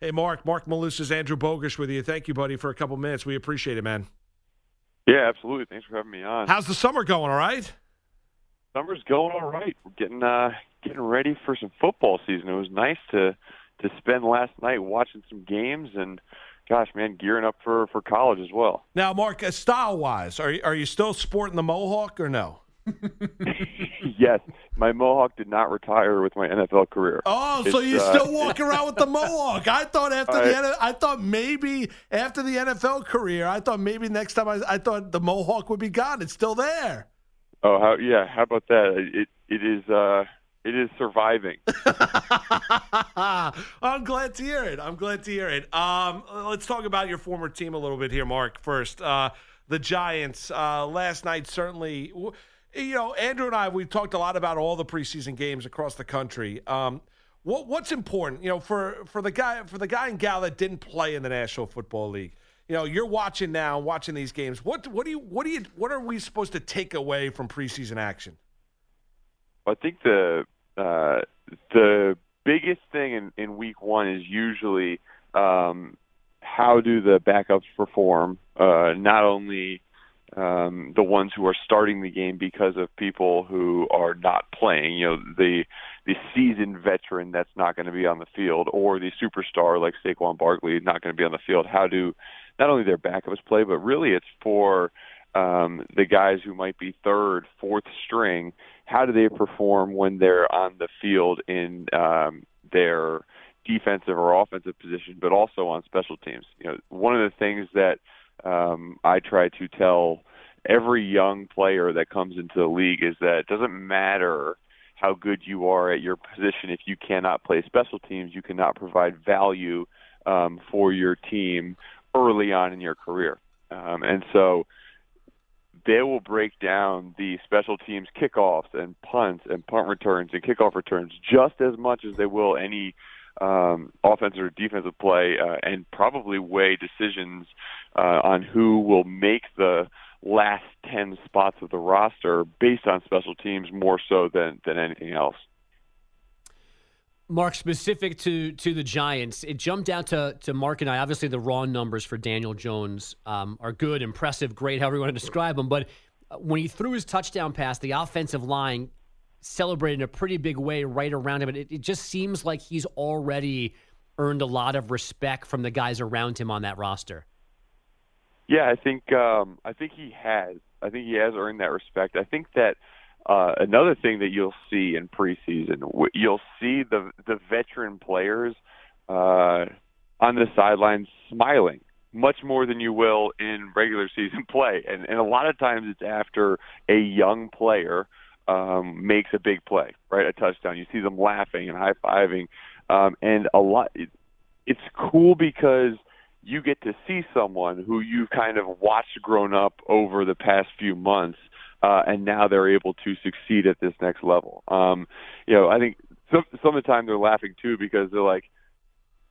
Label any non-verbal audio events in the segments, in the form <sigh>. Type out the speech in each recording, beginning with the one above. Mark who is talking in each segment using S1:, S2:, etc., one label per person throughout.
S1: Hey, Mark. Mark Malusis, Andrew Bogus with you. Thank you, buddy, for a couple minutes. We appreciate it, man.
S2: Yeah, absolutely. Thanks for having me on.
S1: How's the summer going? All right.
S2: Summer's going all right. We're getting uh, getting ready for some football season. It was nice to to spend last night watching some games and gosh, man, gearing up for for college as well.
S1: Now, Mark, uh, style wise, are you, are you still sporting the mohawk or no? <laughs>
S2: yes, my mohawk did not retire with my NFL career.
S1: Oh, so
S2: It's,
S1: you're
S2: uh,
S1: still walking around with the mohawk? I thought <laughs> after the
S2: I
S1: thought maybe after the NFL career, I thought maybe next time I, I thought the mohawk would be gone. It's still there.
S2: Oh, how, yeah. How about that? It it is uh it is surviving. <laughs>
S1: I'm glad to hear it. I'm glad to hear it. Um, let's talk about your former team a little bit here, Mark. First, uh, the Giants. Uh, last night, certainly, w- you know, Andrew and I, we've talked a lot about all the preseason games across the country. Um, what, what's important, you know, for for the guy for the guy and gal that didn't play in the National Football League? You know, you're watching now, watching these games. What what do you what do you what are we supposed to take away from preseason action?
S2: I think the uh, the biggest thing in, in week one is usually um, how do the backups perform? Uh, not only um, the ones who are starting the game because of people who are not playing, you know, the the seasoned veteran that's not going to be on the field, or the superstar like Saquon Barkley not going to be on the field. How do not only their backups play, but really it's for um, the guys who might be third, fourth string. How do they perform when they're on the field in um, their defensive or offensive position, but also on special teams? You know, one of the things that um, I try to tell every young player that comes into the league is that it doesn't matter how good you are at your position if you cannot play special teams, you cannot provide value um, for your team early on in your career. Um, and so they will break down the special teams kickoffs and punts and punt returns and kickoff returns just as much as they will any um, offensive or defensive play, uh, and probably weigh decisions uh, on who will make the last ten spots of the roster based on special teams more so than than anything else.
S3: Mark, specific to to the Giants, it jumped out to to Mark and I. Obviously, the raw numbers for Daniel Jones um, are good, impressive, great, however you want to describe them. But uh, when he threw his touchdown pass, the offensive line celebrated in a pretty big way right around him. But it, it just seems like he's already earned a lot of respect from the guys around him on that roster.
S2: Yeah, I think um, I think he has. I think he has earned that respect. I think that uh, another thing that you'll see in preseason, you'll see the the veteran players uh, on the sidelines smiling much more than you will in regular season <laughs> play, and and a lot of times it's after a young player um, makes a big play, right, a touchdown. You see them laughing and high fiving, um, and a lot. It, it's cool because you get to see someone who you've kind of watched grown up over the past few months, uh, and now they're able to succeed at this next level. Um, you know, I think some, some of the time they're laughing too because they're like,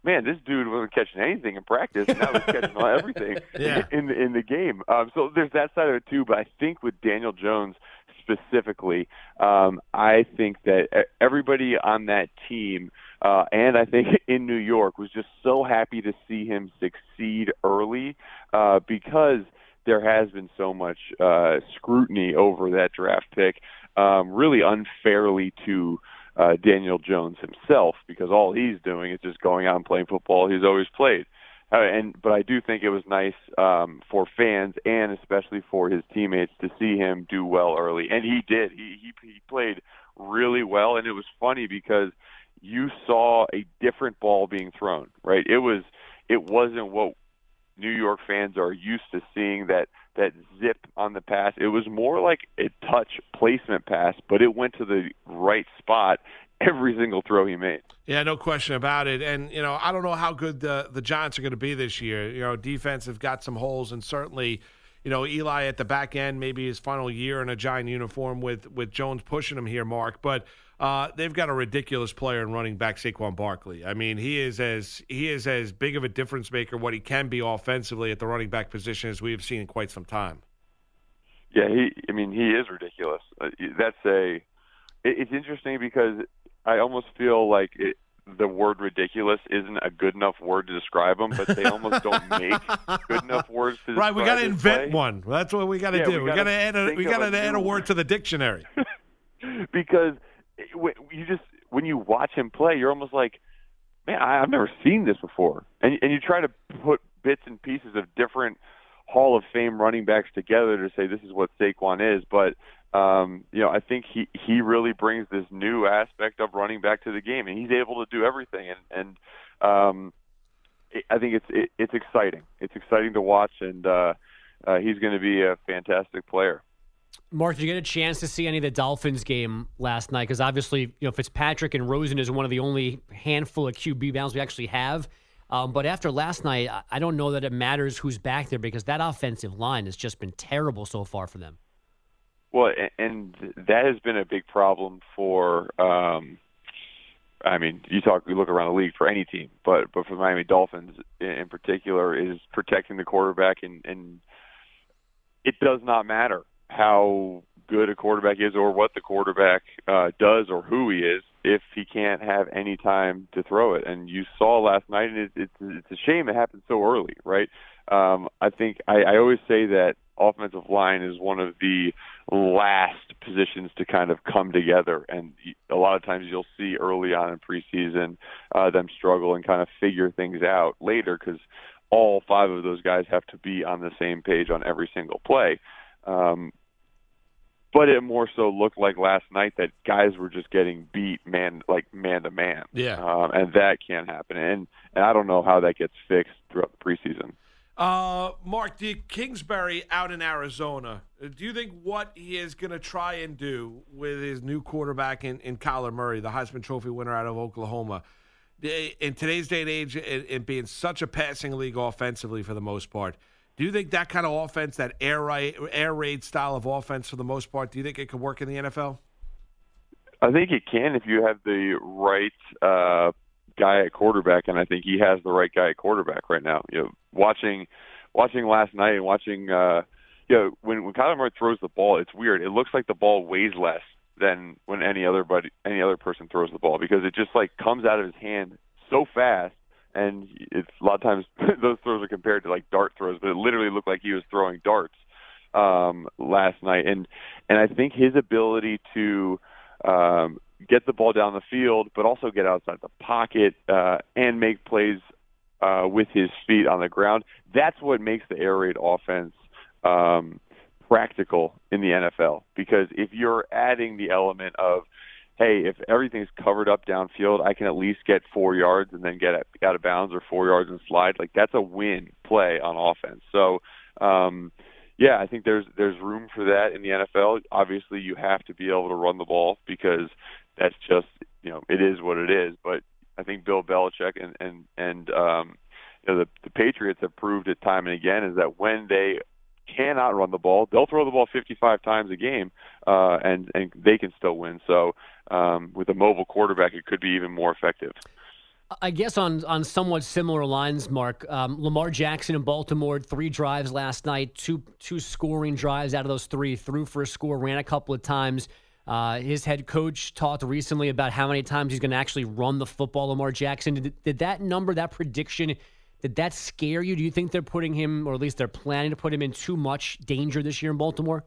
S2: man, this dude wasn't catching anything in practice, and now he's catching everything <laughs>
S1: Yeah.
S2: in the in the game. Um, so there's that side of it too. But I think with Daniel Jones specifically, um, I think that everybody on that team, uh, and I think <laughs> in New York, was just so happy to see him succeed early uh, because there has been so much uh, scrutiny over that draft pick, um, really unfairly to uh, Daniel Jones himself, because all he's doing is just going out and playing football he's always played. Uh, and but I do think it was nice um, for fans and especially for his teammates to see him do well early, and he did. He he, he played really well, and it was funny because you saw a different ball being thrown. Right? It was it wasn't what New York fans are used to seeing that that zip on the pass. It was more like a touch placement pass, but it went to the right spot every single throw he made.
S1: Yeah, no question about it. And you know, I don't know how good the the Giants are going to be this year. You know, defense have got some holes, and certainly, you know, Eli at the back end, maybe his final year in a Giant uniform with with Jones pushing him here, Mark. But uh, they've got a ridiculous player in running back Saquon Barkley. I mean, he is as he is as big of a difference maker what he can be offensively at the running back position as we have seen in quite some time.
S2: Yeah, he. I mean, he is ridiculous. Uh, that's a. It, it's interesting because I almost feel like it, the word ridiculous isn't a good enough word to describe him, but they almost don't make good enough words to
S1: Right, we got to invent
S2: play.
S1: one. That's what we got to
S2: Yeah,
S1: do.
S2: we
S1: got to add a we got to add a word to the dictionary. <laughs>
S2: because you just when you watch him play, you're almost like, man, I, I've never seen this before, and and you try to put bits and pieces of different Hall of Fame running backs together to say this is what Saquon is, but um, you know, I think he he really brings this new aspect of running back to the game, and he's able to do everything, and and um, I think it's it, it's exciting. It's exciting to watch, and uh, uh, he's going to be a fantastic player.
S3: Mark, did you get a chance to see any of the Dolphins game last night? Because obviously, you know, Fitzpatrick and Rosen is one of the only handful of QB bounds we actually have. Um, but after last night, I- don't know that it matters who's back there because that offensive line has just been terrible so far for them.
S2: Well, and that has been a big problem for. Um, I mean, you talk, you look around the league for any team, but but for the Miami Dolphins in, in particular, is protecting the quarterback, and and it does not matter how good a quarterback is or what the quarterback uh, does or who he is if he can't have any time to throw it. And you saw last night, and it, it's it's a shame it happened so early, right? Um, I think I, I always say that offensive line is one of the last positions to kind of come together, and a lot of times you'll see early on in preseason uh, them struggle and kind of figure things out later because all five of those guys have to be on the same page on every single play. Um, but it more so looked like last night that guys were just getting beat man like man to man.
S1: Yeah.
S2: Um, and that can't happen. And and I don't know how that gets fixed throughout the preseason.
S1: Uh, Mark, the Kingsbury out in Arizona. uh, Do you think what he is going to try and do with his new quarterback in, in Kyler Murray, the Heisman Trophy winner out of Oklahoma, in today's day and age, it being such a passing league offensively for the most part, do you think that kind of offense, that air raid, air raid style of offense for the most part, do you think it could work in the NFL?
S2: I think it can if you have the right uh, guy at quarterback, and I think he has the right guy at quarterback right now. You know, watching watching last night and watching, uh, you know, when when Kyler Murray throws the ball, it's weird. It looks like the ball weighs less than when any other buddy, any other person throws the ball because it just like comes out of his hand so fast. And it's a lot of times <laughs> those throws are compared to like dart throws, but it literally looked like he was throwing darts um, last night. And and I think his ability to um, get the ball down the field, but also get outside the pocket uh, and make plays uh, with his feet on the ground. That's what makes the air raid offense um, practical in the NFL. Because if you're adding the element of, hey, if everything's covered up downfield, I can at least get four yards and then get out of bounds or four yards and slide. Like that's a win play on offense. So. Um, yeah, I think there's there's room for that in the NFL. Obviously, you have to be able to run the ball because that's just you know it is what it is. But I think Bill Belichick and and and um, you know the the Patriots have proved it time and again is that when they cannot run the ball, they'll throw the ball 55 times a game, uh, and and they can still win. So um, with a mobile quarterback, it could be even more effective.
S3: I guess on on somewhat similar lines, Mark. Um, Lamar Jackson in Baltimore, three drives last night, two two scoring drives out of those three, threw for a score, ran a couple of times. Uh, his head coach talked recently about how many times he's going to actually run the football. Lamar Jackson. Did, did that number, that prediction, did that scare you? Do you think they're putting him, or at least they're planning to put him in too much danger this year in Baltimore?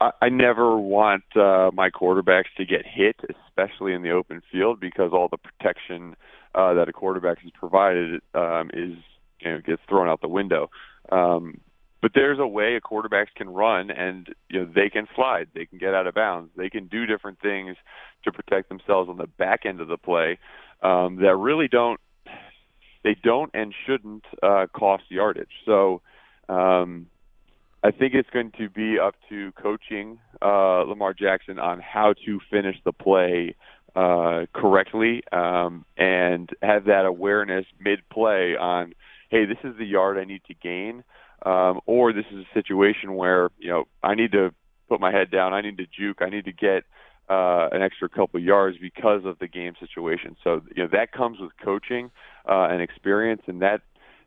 S2: I, I never want uh, my quarterbacks to get hit, especially in the open field, because all the protection uh, that a quarterback is provided um, is you know gets thrown out the window. Um, but there's a way a quarterbacks can run, and you know they can slide, they can get out of bounds, they can do different things to protect themselves on the back end of the play um, that really don't they don't and shouldn't uh, cost yardage. So. Um, I think it's going to be up to coaching uh, Lamar Jackson on how to finish the play uh, correctly um, and have that awareness mid play on, hey, this is the yard I need to gain, um, or this is a situation where you know I need to put my head down, I need to juke, I need to get uh, an extra couple yards because of the game situation. So you know that comes with coaching uh, and experience, and that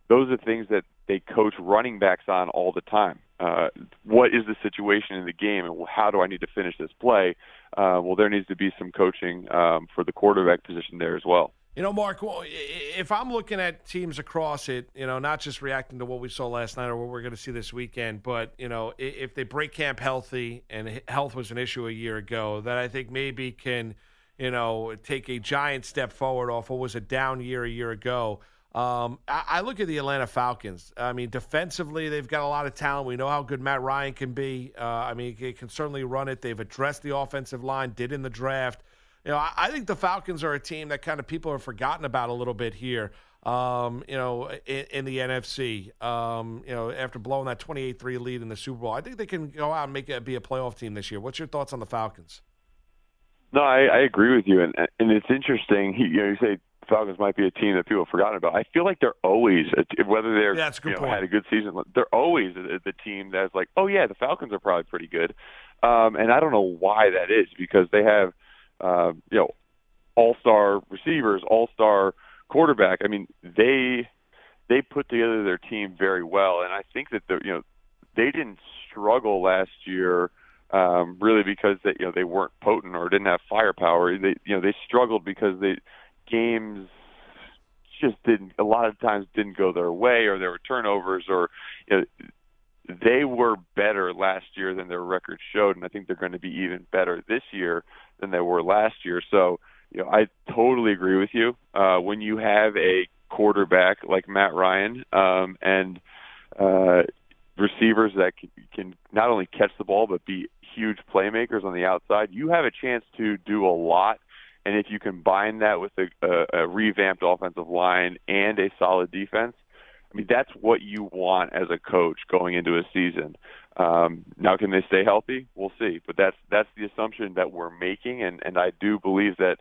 S2: those are things that they coach running backs on all the time. Uh, what is the situation in the game, and how do I need to finish this play? Uh, well, there needs to be some coaching um, for the quarterback position there as well.
S1: You know, Mark, if I'm looking at teams across it, you know, not just reacting to what we saw last night or what we're going to see this weekend, but, you know, if they break camp healthy and health was an issue a year ago, that I think maybe can, you know, take a giant step forward off what was a down year a year ago. Um, I, I, look at the Atlanta Falcons. I mean, defensively, they've got a lot of talent. We know how good Matt Ryan can be. Uh, I mean, he can certainly run it. They've addressed the offensive line, did in the draft you know, I, I, think the Falcons are a team that kind of people have forgotten about a little bit here. Um, you know, in, in the NFC, um, you know, after blowing that 28-3 lead in the Super Bowl, I think they can go out and make it be a playoff team this year. What's your thoughts on the Falcons?
S2: No, I, I agree with you, and and it's interesting. <laughs> You know, you say Falcons might be a team that people have forgotten about. I feel like they're always, whether they're
S1: yeah, you
S2: know, had a good season, they're always the, team that's like, oh yeah, the Falcons are probably pretty good, um, and I don't know why that is because they have uh, you know, all-star receivers, all-star quarterback. I mean, they they put together their team very well, and I think that the you know they didn't struggle last year um, really because they you know they weren't potent or didn't have firepower. They you know they struggled because they games just didn't a lot of times didn't go their way or there were turnovers or you know they were better last year than their record showed, and I think they're going to be even better this year than they were last year. So, you know, I totally agree with you. Uh, when you have a quarterback like Matt Ryan um, and uh, receivers that can, can not only catch the ball but be huge playmakers on the outside, you have a chance to do a lot. And if you combine that with a, a, a revamped offensive line and a solid defense, I mean, that's what you want as a coach going into a season. Um, now, can they stay healthy? We'll see. But that's that's the assumption that we're making, and and I do believe that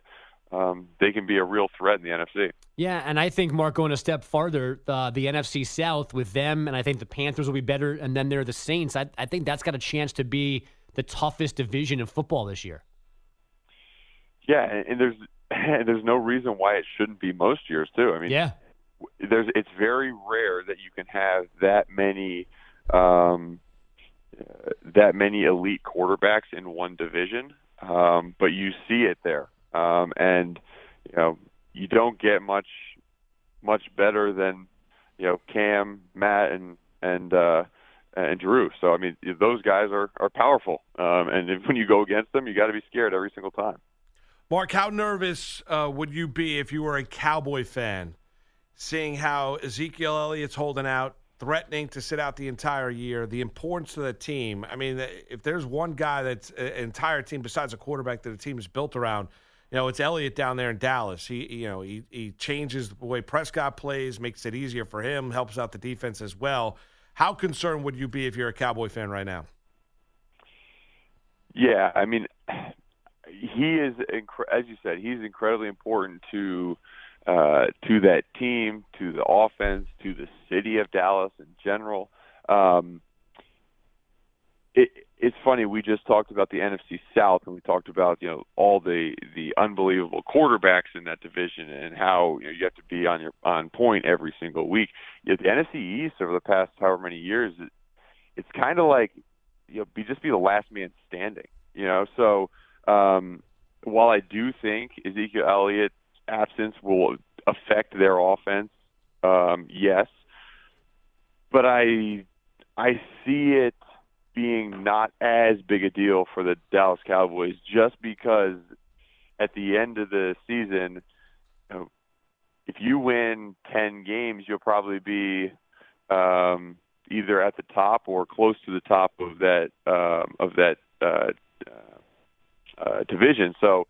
S2: um, they can be a real threat in the NFC.
S3: Yeah, and I think Mark going a step farther, uh, the NFC South with them, and I think the Panthers will be better, and then they're the Saints. I, I think that's got a chance to be the toughest division in football this year.
S2: Yeah, and, and there's <laughs> and there's no reason why it shouldn't be most years too. I mean,
S3: yeah,
S2: there's it's very rare that you can have that many um, that many elite quarterbacks in one division, um, but you see it there, um, and you know you don't get much much better than you know Cam, Matt, and and uh, and Drew. So I mean those guys are are powerful, um, and if, when you go against them, you got to be scared every single time.
S1: Mark, how nervous uh, would you be if you were a Cowboy fan seeing how Ezekiel Elliott's holding out, threatening to sit out the entire year, the importance to the team. I mean, if there's one guy that's an entire team besides a quarterback that the team is built around, you know, it's Elliott down there in Dallas. He, you know, he, he changes the way Prescott plays, makes it easier for him, helps out the defense as well. How concerned would you be if you're a Cowboy fan right now?
S2: Yeah, I mean, he is, as you said, he's incredibly important to uh, to that team, to the offense, to the city of Dallas in general. Um, it, it's funny. We just talked about the NFC South, and we talked about you know all the the unbelievable quarterbacks in that division, and how you, know, you have to be on your on point every single week. Yet the NFC East over the past however many years, it, it's kind of like you know be just be the last man standing. You know, so um, while I do think Ezekiel Elliott absence will affect their offense. Um, yes, but I I see it being not as big a deal for the Dallas Cowboys just because at the end of the season, you know, if you win ten games, you'll probably be um, either at the top or close to the top of that um, of that uh, uh, division. So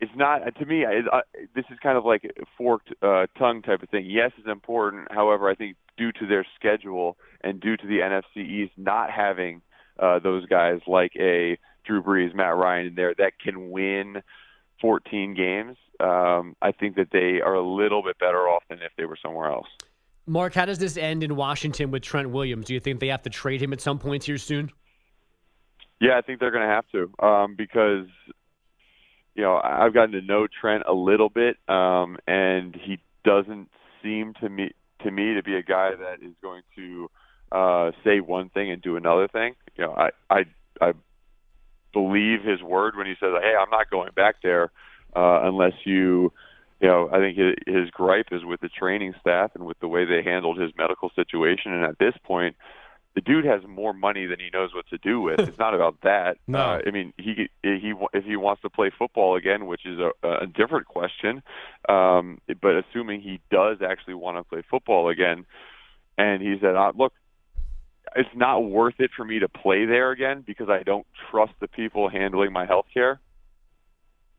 S2: it's not to me. I, I, this is kind of like a forked uh, tongue type of thing. Yes, it's important. However, I think due to their schedule and due to the NFC East not having uh, those guys like a Drew Brees, Matt Ryan in there that can win 14 games. Um, I think that they are a little bit better off than if they were somewhere else.
S3: Mark, how does this end in Washington with Trent Williams? Do you think they have to trade him at some point here soon?
S2: Yeah, I think they're going to have to um, because you know I've gotten to know Trent a little bit, um, and he doesn't seem to me to me to be a guy that is going to uh, say one thing and do another thing. You know, I I I believe his word when he says, "Hey, I'm not going back there uh, unless you." You know, I think his, his gripe is with the training staff and with the way they handled his medical situation. And at this point, the dude has more money than he knows what to do with. It's not about that. <laughs>
S1: No.
S2: Uh, I mean, he he if he wants to play football again, which is a, a different question. Um, but assuming he does actually want to play football again, and he said, uh, "Look, it's not worth it for me to play there again because I don't trust the people handling my health care."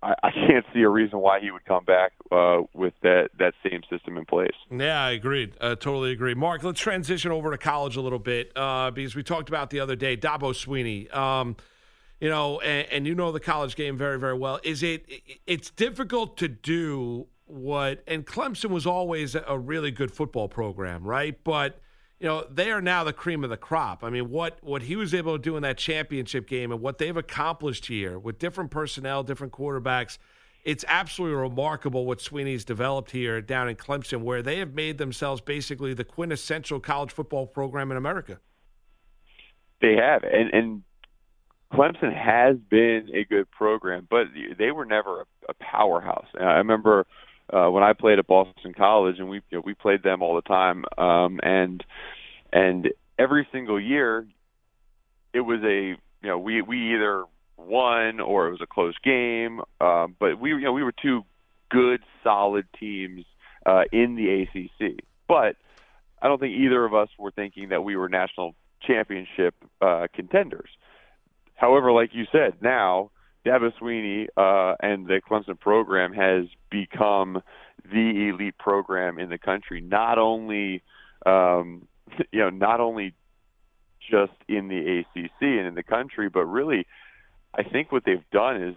S2: I, I can't see a reason why he would come back uh, with that that same system in place.
S1: Yeah, I agreed. Uh, totally agree. Mark, let's transition over to college a little bit uh, because we talked about the other day, Dabo Swinney. Um, you know, and, and, you know the college game very, very well. Is it? It's difficult to do what, and Clemson was always a really good football program, right? But you know they are now the cream of the crop. I mean, what what he was able to do in that championship game and what they've accomplished here with different personnel, different quarterbacks, it's absolutely remarkable what Swinney's developed here down in Clemson, where they have made themselves basically the quintessential college football program in America.
S2: They have, and and Clemson has been a good program, but they were never a, a powerhouse. I remember uh, when I played at Boston College, and we you know, we played them all the time, um, and and every single year, it was a you know we we either won or it was a close game, um, but we you know we were two good solid teams uh, in the ACC, but I don't think either of us were thinking that we were national championship uh, contenders. However, like you said, now Dabo Swinney uh, and the Clemson program has become the elite program in the country. Not only, um, <laughs> you know, not only just in the ACC and in the country, but really, I think what they've done is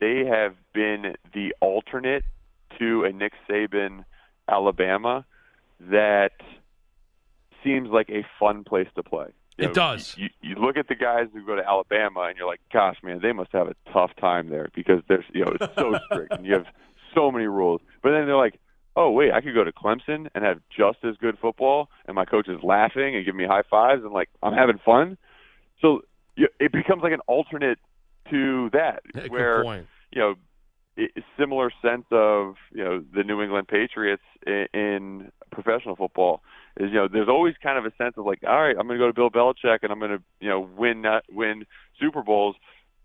S2: they have been the alternate to a Nick Saban Alabama that seems like a fun place to play.
S1: You it know, does.
S2: You, you look at the guys who go to Alabama, and you're like, "Gosh, man, they must have a tough time there because there's, you know, it's so <laughs> strict, and you have so many rules." But then they're like, "Oh, wait, I could go to Clemson and have just as good football, and my coach is laughing and giving me high fives, and like I'm having fun." So you, it becomes like an alternate to that,
S1: yeah,
S2: where you know, it, similar sense of you know the New England Patriots in, in professional football is you know there's always kind of a sense of like all right I'm going to go to Bill Belichick and I'm going to you know win that win Super Bowls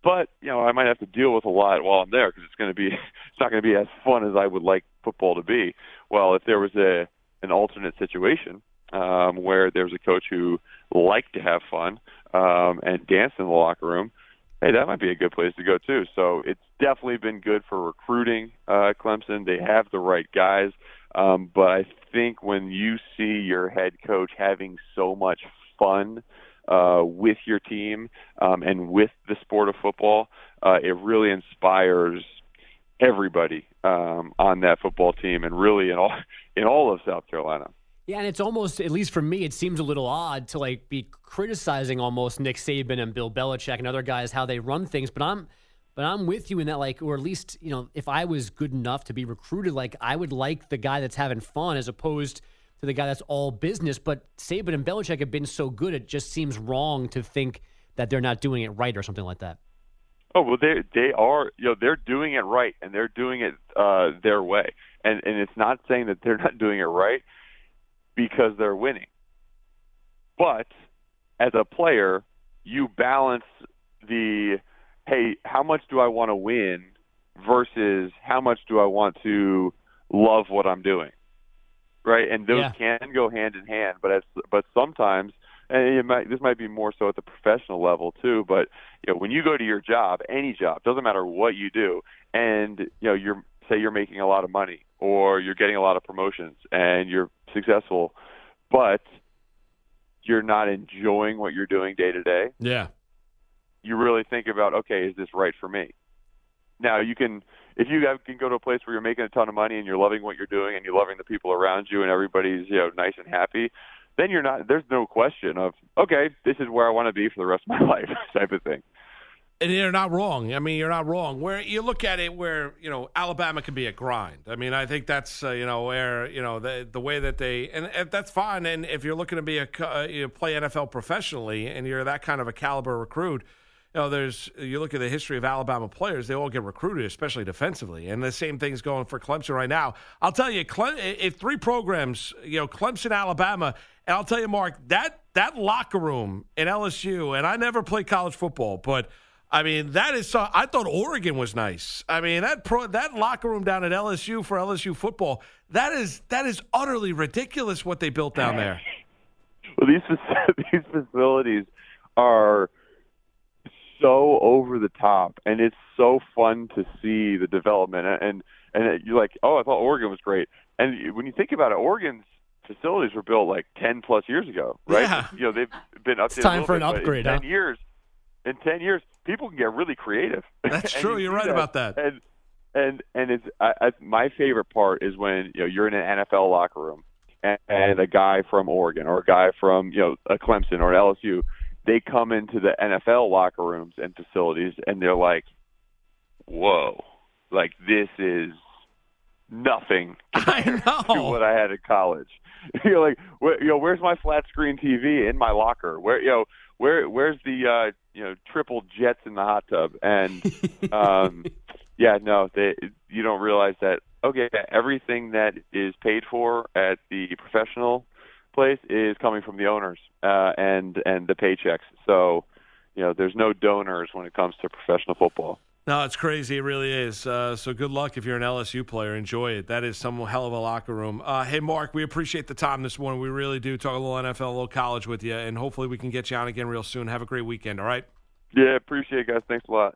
S2: but you know I might have to deal with a lot while I'm there because it's going to be <laughs> it's not going to be as fun as I would like football to be well if there was a an alternate situation um, where there's a coach who liked to have fun um, and dance in the locker room hey, that might be a good place to go too. So it's definitely been good for recruiting uh, Clemson. They have the right guys. Um, but I think when you see your head coach having so much fun uh, with your team um, and with the sport of football, uh, it really inspires everybody um, on that football team and really in all <laughs> in all of South Carolina.
S3: Yeah, and it's almost, at least for me, it seems a little odd to like be criticizing almost Nick Saban and Bill Belichick and other guys how they run things. But I'm but I'm with you in that, like, or at least, you know, if I was good enough to be recruited, like, I would like the guy that's having fun as opposed to the guy that's all business. But Saban and Belichick have been so good, it just seems wrong to think that they're not doing it right or something like that.
S2: Oh well, they they are you know they're doing it right and they're doing it uh, their way, and and it's not saying that they're <laughs> not doing it right because they're winning, but as a player, you balance the hey, how much do I want to win versus how much do I want to love what I'm doing, right? And those yeah. can go hand in hand, but as but sometimes, and it might, this might be more so at the professional level too. But you know, when you go to your job, any job, doesn't matter what you do, and you know, you're say you're making a lot of money or you're getting a lot of promotions and you're successful, but you're not enjoying what you're doing day to day,
S1: Yeah.
S2: You really think about, okay, is this right for me? Now you can, if you have, can go to a place where you're making a ton of money and you're loving what you're doing and you're loving the people around you and everybody's you know nice and happy, then you're not. There's no question of okay, this is where I want to be for the rest of my <laughs> life, type of thing.
S1: And you're not wrong. I mean, you're not wrong. Where you look at it, where you know Alabama can be a grind. I mean, I think that's uh, you know where you know the the way that they and, and that's fine. And if you're looking to be a uh, you know, play NFL professionally and you're that kind of a caliber recruit, you know, there's you look at the history of Alabama players; they all get recruited, especially defensively. And the same thing's going for Clemson right now. I'll tell you, Cle- if three programs, you know, Clemson, Alabama, and I'll tell you, Mark, that that locker room in LSU, and I never played college football, but I mean, that is so. I thought Oregon was nice. I mean, that pro, that locker room down at LSU for LSU football, that is that is utterly ridiculous what they built down <laughs> there.
S2: Well, these <laughs> these facilities are so over the top, and it's so fun to see the development. And and you're like, oh, I thought Oregon was great. And when you think about it, Oregon's facilities were built like ten plus years ago, right?
S1: Yeah.
S2: You know, they've been updated. a
S3: time for an
S2: bit, but
S3: upgrade,
S2: In
S3: huh?
S2: ten years, in ten years, people can get really creative. <laughs>
S1: That's true.
S2: you
S1: You're right about that.
S2: And and and it's I, I, my favorite part is when you know you're in an NFL locker room and, and a guy from Oregon or a guy from you know a Clemson or an LSU, they come into the NFL locker rooms and facilities and they're like, "Whoa, like this is nothing <laughs>
S1: I
S2: to
S1: know.
S2: what I had in college." <laughs> You're like, where, you know, where's my flat screen TV in my locker? Where you know, where where's the uh, you know triple jets in the hot tub? And <laughs> um, yeah, no, they, you don't realize that. Okay, everything that is paid for at the professional place is coming from the owners uh, and and the paychecks. So, you know, there's no donors when it comes to professional football.
S1: No, it's crazy. It really is. Uh, so good luck if you're an LSU player. Enjoy it. That is some hell of a locker room. Uh, hey, Mark, we appreciate the time this morning. We really do. Talk a little NFL, a little college with you, and hopefully we can get you on again real soon. Have a great weekend. All right.
S2: Yeah, appreciate it, guys. Thanks a lot.